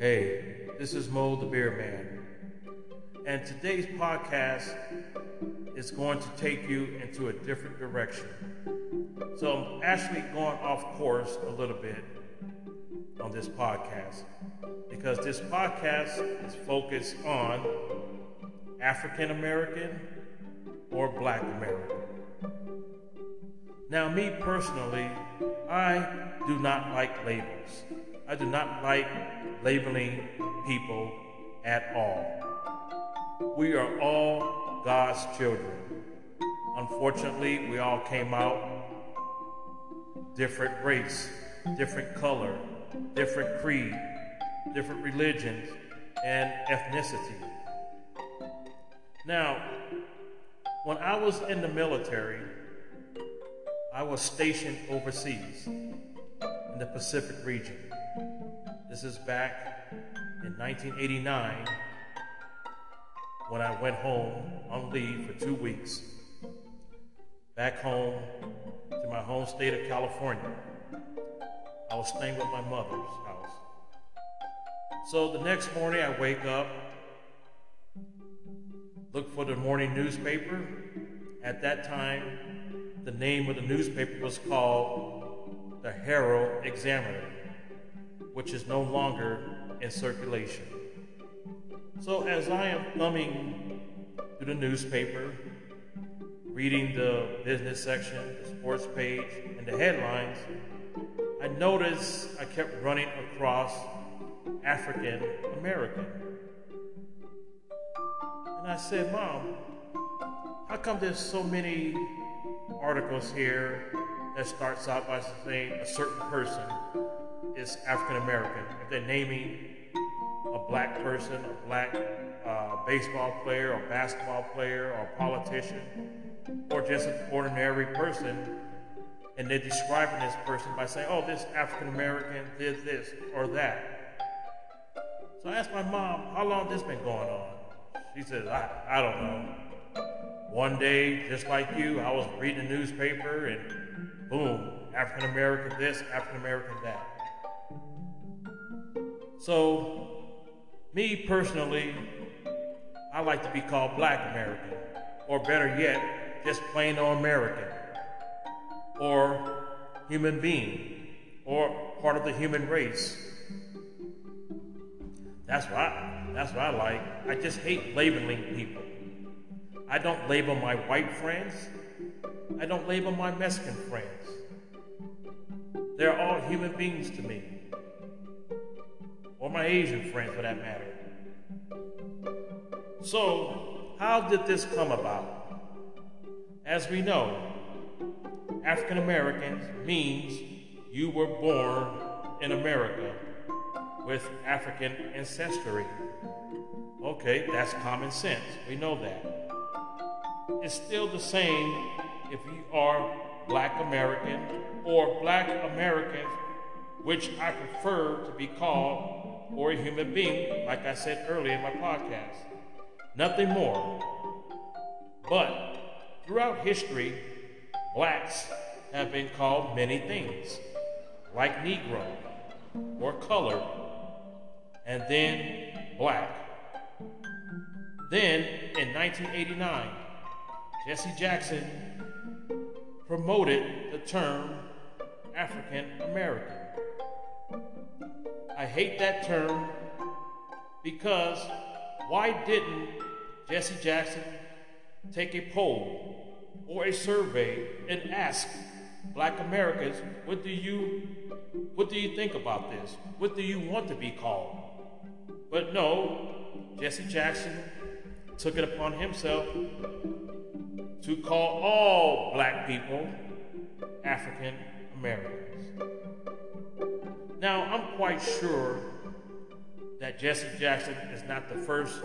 Hey, this is Mo the Beer Man. And today's podcast is going to take you into a different direction. So I'm actually going off course a little bit on this podcast because this podcast is focused on African American or Black American. Now, me personally, I do not like labels. I do not like labeling people at all. We are all God's children. Unfortunately, we all came out different race, different color, different creed, different religions, and ethnicity. Now, when I was in the military, I was stationed overseas in the Pacific region. This is back in 1989 when I went home on leave for two weeks. Back home to my home state of California. I was staying with my mother's house. So the next morning I wake up, look for the morning newspaper. At that time, the name of the newspaper was called the Herald Examiner, which is no longer in circulation. So as I am thumbing through the newspaper, reading the business section, the sports page, and the headlines, I noticed I kept running across African American. And I said, Mom, how come there's so many articles here that starts out by saying a certain person is African American. If they're naming a black person, a black uh, baseball player, or basketball player, or politician, or just an ordinary person, and they're describing this person by saying, oh, this African American did this or that. So I asked my mom, how long this been going on? She says, I, I don't know. One day, just like you, I was reading the newspaper and boom, African American this, African American that. So, me personally, I like to be called Black American, or better yet, just plain old American, or human being, or part of the human race. That's what I, that's what I like. I just hate labeling people. I don't label my white friends. I don't label my Mexican friends. They're all human beings to me. Or my Asian friends, for that matter. So, how did this come about? As we know, African Americans means you were born in America with African ancestry. Okay, that's common sense. We know that. It's still the same if you are black American or black Americans, which I prefer to be called, or a human being, like I said earlier in my podcast. Nothing more. But throughout history, blacks have been called many things, like Negro or colored, and then black. Then in 1989, Jesse Jackson promoted the term African American. I hate that term because why didn't Jesse Jackson take a poll or a survey and ask black Americans, what do you what do you think about this? What do you want to be called? But no, Jesse Jackson took it upon himself to call all black people African Americans. Now, I'm quite sure that Jesse Jackson is not the first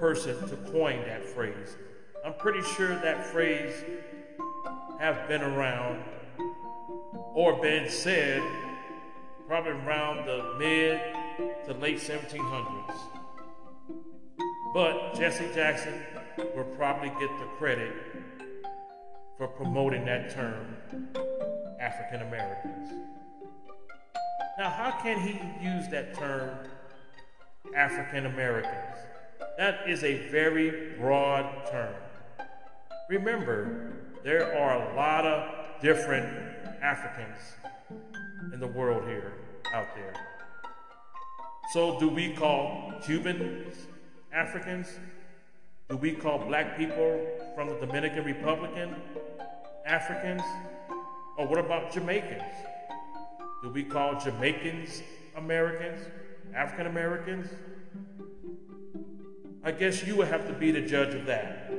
person to coin that phrase. I'm pretty sure that phrase have been around or been said probably around the mid to late 1700s. But Jesse Jackson will probably get the credit for promoting that term, African Americans. Now, how can he use that term African Americans. That is a very broad term. Remember, there are a lot of different Africans in the world here, out there. So, do we call Cubans Africans? Do we call black people from the Dominican Republic Africans? Or what about Jamaicans? Do we call Jamaicans Americans? African Americans? I guess you would have to be the judge of that.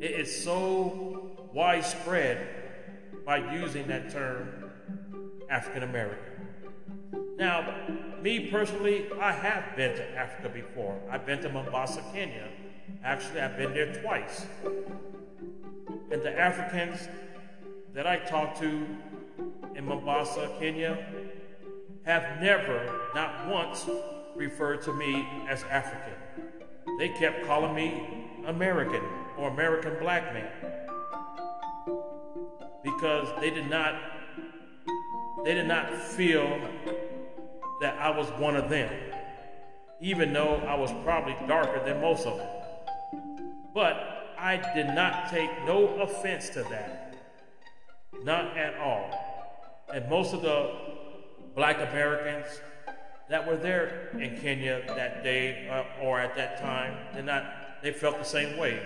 It is so widespread by using that term African American. Now, me personally, I have been to Africa before. I've been to Mombasa, Kenya. Actually, I've been there twice. And the Africans that I talked to in Mombasa, Kenya, have never, not once, referred to me as African. They kept calling me American or American black man because they did not they did not feel that I was one of them, even though I was probably darker than most of them. But I did not take no offense to that, not at all. And most of the black Americans that were there in Kenya that day uh, or at that time did not, they felt the same way.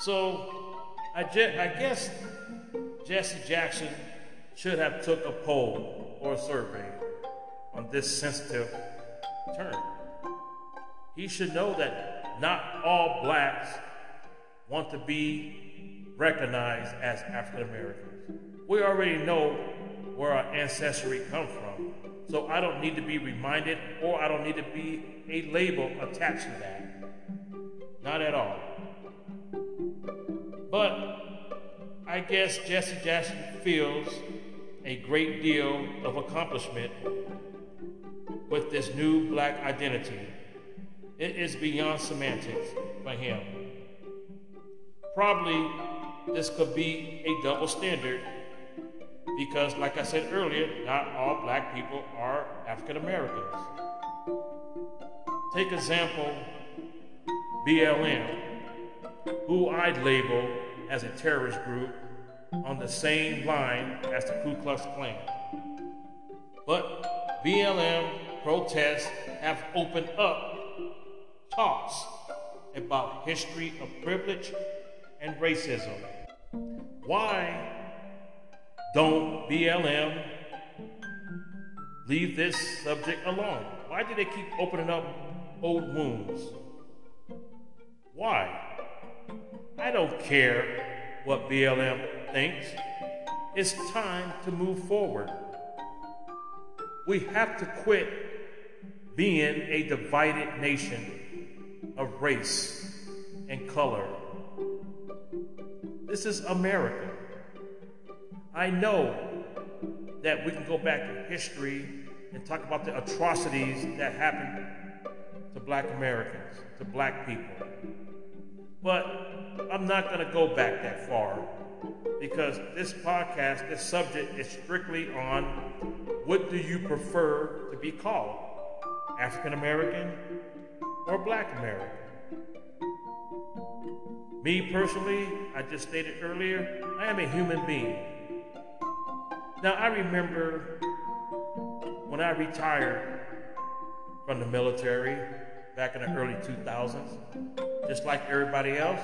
So I, je- I guess Jesse Jackson should have took a poll or a survey on this sensitive term. He should know that not all blacks want to be recognized as African Americans. We already know where our ancestry come from, so I don't need to be reminded or I don't need to be a label attached to that. Not at all. But I guess Jesse Jackson feels a great deal of accomplishment with this new black identity. It is beyond semantics for him. Probably this could be a double standard because, like I said earlier, not all black people are African Americans. Take example BLM, who I'd label as a terrorist group on the same line as the Ku Klux Klan. But BLM protests have opened up talks about history of privilege and racism. Why don't BLM leave this subject alone? Why do they keep opening up old wounds? Why? I don't care what BLM thinks it's time to move forward. We have to quit being a divided nation of race and color. This is America. I know that we can go back in history and talk about the atrocities that happened to black Americans, to black people. But I'm not going to go back that far because this podcast, this subject is strictly on what do you prefer to be called? African American or Black American? Me personally, I just stated earlier, I am a human being. Now, I remember when I retired from the military back in the early 2000s, just like everybody else,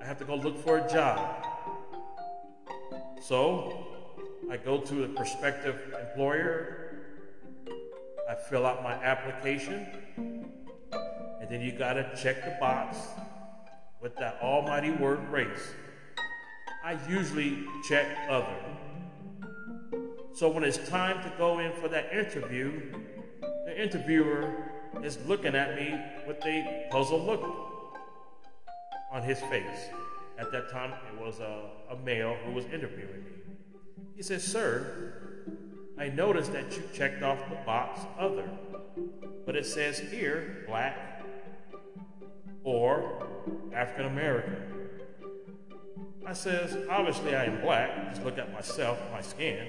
I have to go look for a job. So I go to a prospective employer, I fill out my application, and then you got to check the box with that almighty word race. I usually check other. So when it's time to go in for that interview, the interviewer is looking at me with a puzzled look on his face. At that time, it was a, a male who was interviewing me. He said, Sir, I noticed that you checked off the box other, but it says here black or African American. I says, obviously I am black. Just look at myself, my skin.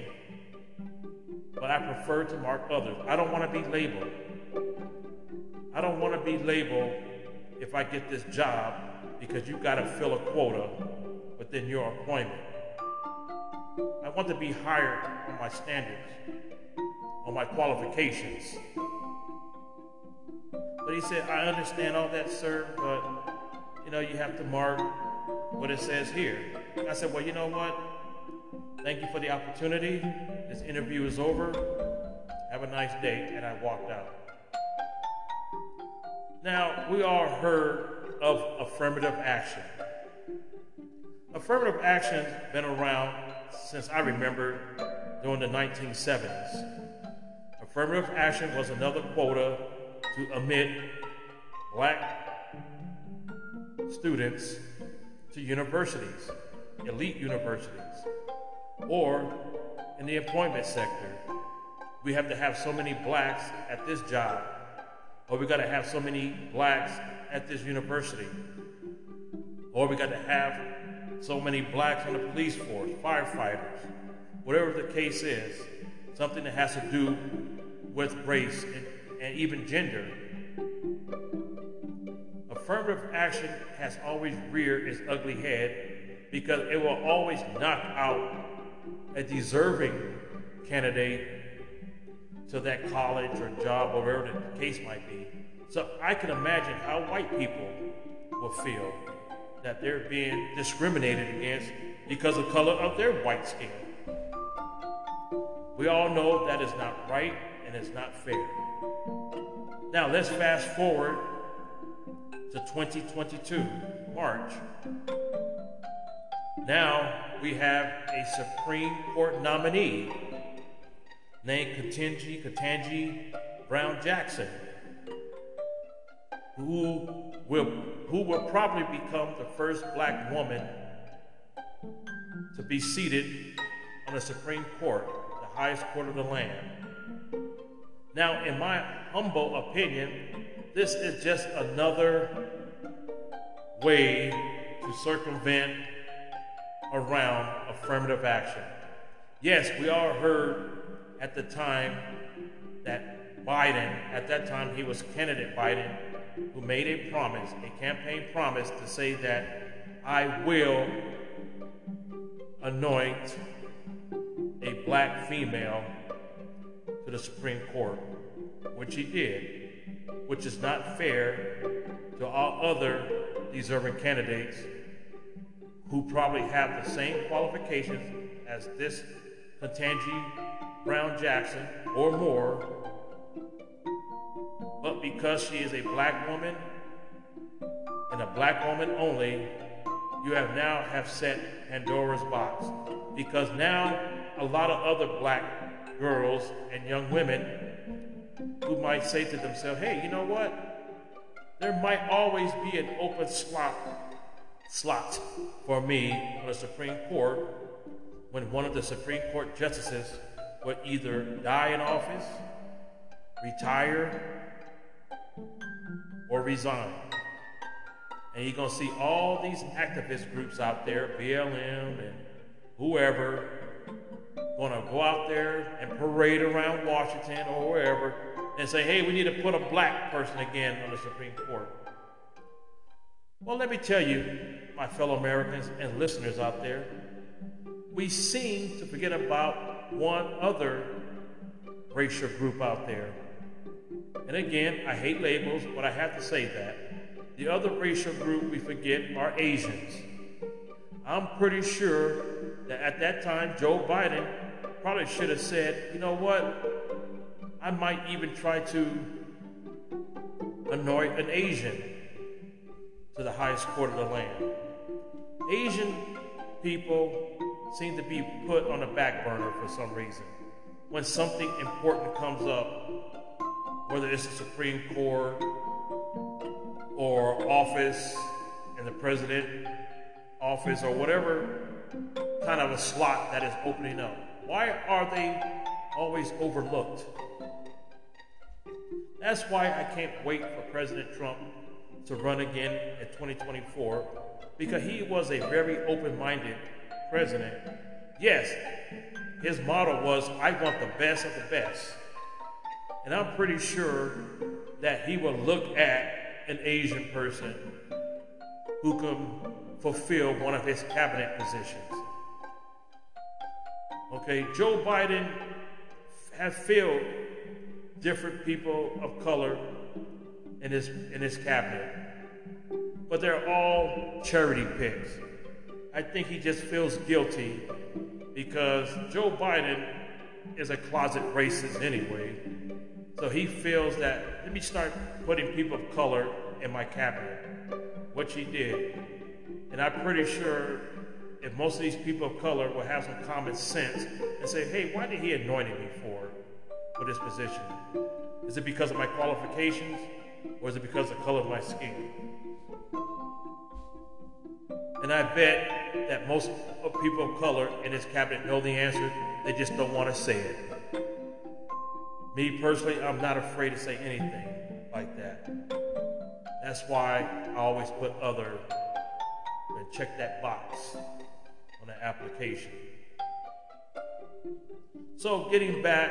But I prefer to mark others. I don't want to be labeled. I don't want to be labeled if I get this job because you got to fill a quota within your appointment. I want to be hired on my standards, on my qualifications. But he said, I understand all that, sir, but you know, you have to mark what it says here. I said, Well, you know what? Thank you for the opportunity. This interview is over. Have a nice day. And I walked out. Now, we all heard of affirmative action. Affirmative action's been around since I remember during the 1970s. Affirmative action was another quota to admit black students to universities, elite universities, or in the employment sector. We have to have so many blacks at this job, or we got to have so many blacks at this university, or we got to have so many blacks on the police force, firefighters, whatever the case is, something that has to do with race and, and even gender. Affirmative action has always reared its ugly head because it will always knock out a deserving candidate to that college or job or whatever the case might be. So I can imagine how white people will feel that they're being discriminated against because of color of their white skin. We all know that is not right and it's not fair. Now let's fast forward to 2022, March. Now we have a Supreme Court nominee named Ketanji Ketanji Brown Jackson, who will, who will probably become the first black woman to be seated on the Supreme Court, the highest court of the land. Now, in my humble opinion, this is just another way to circumvent around affirmative action. Yes, we all heard at the time that Biden, at that time he was candidate Biden, who made a promise, a campaign promise to say that I will anoint a black female to the Supreme Court, which he did, which is not fair to all other deserving candidates who probably have the same qualifications as this Ketanji Brown Jackson or more, but because she is a black woman and a black woman only, you have now have set Pandora's box. Because now a lot of other black girls and young women who might say to themselves, hey, you know what? There might always be an open slot slot for me on the Supreme Court when one of the Supreme Court justices would either die in office, retire, or resign. And you're going to see all these activist groups out there, BLM and whoever, going to go out there and parade around Washington or wherever and say, hey, we need to put a black person again on the Supreme Court. Well, let me tell you, my fellow Americans and listeners out there, we seem to forget about one other racial group out there. And again, I hate labels, but I have to say that. The other racial group we forget are Asians. I'm pretty sure that at that time, Joe Biden probably should have said, you know what? I might even try to anoint an Asian to the highest court of the land. Asian people seem to be put on the back burner for some reason. When something important comes up, whether it's the Supreme Court or office in the president office or whatever kind of a slot that is opening up, why are they always overlooked? That's why I can't wait for President Trump to run again in 2024 because he was a very open minded president. Yes, his motto was, I want the best of the best. And I'm pretty sure that he will look at an Asian person who can fulfill one of his cabinet positions. Okay, Joe Biden has filled different people of color in his in his cabinet, but they're all charity picks. I think he just feels guilty because Joe Biden is a closet racist anyway. So he feels that let me start putting people of color in my cabinet, which he did. And I'm pretty sure if most of these people of color will have some common sense and say, hey, why did he anoint me for, for this position? Is it because of my qualifications or is it because of the color of my skin? And I bet that most people of color in this cabinet know the answer. They just don't want to say it. Me personally, I'm not afraid to say anything like that. That's why I always put other and check that box on the application. So, getting back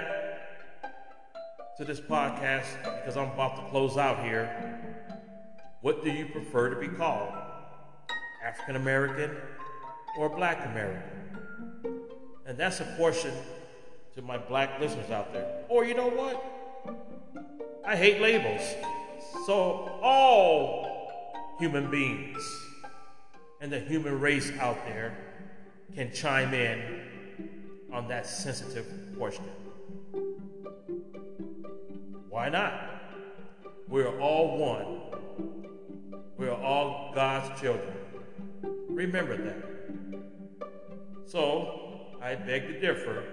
to this podcast, because I'm about to close out here, what do you prefer to be called? African American or Black American? And that's a portion to my black listeners out there. Or you know what? I hate labels. So all human beings and the human race out there can chime in on that sensitive question. Why not? We're all one. We're all God's children. Remember that. So, I beg to differ.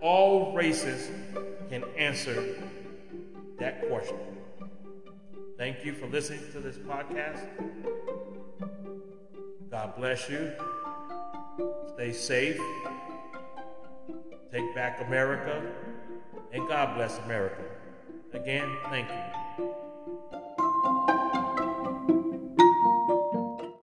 All races can answer that question. Thank you for listening to this podcast. God bless you. Stay safe. Take back America. And God bless America. Again, thank you.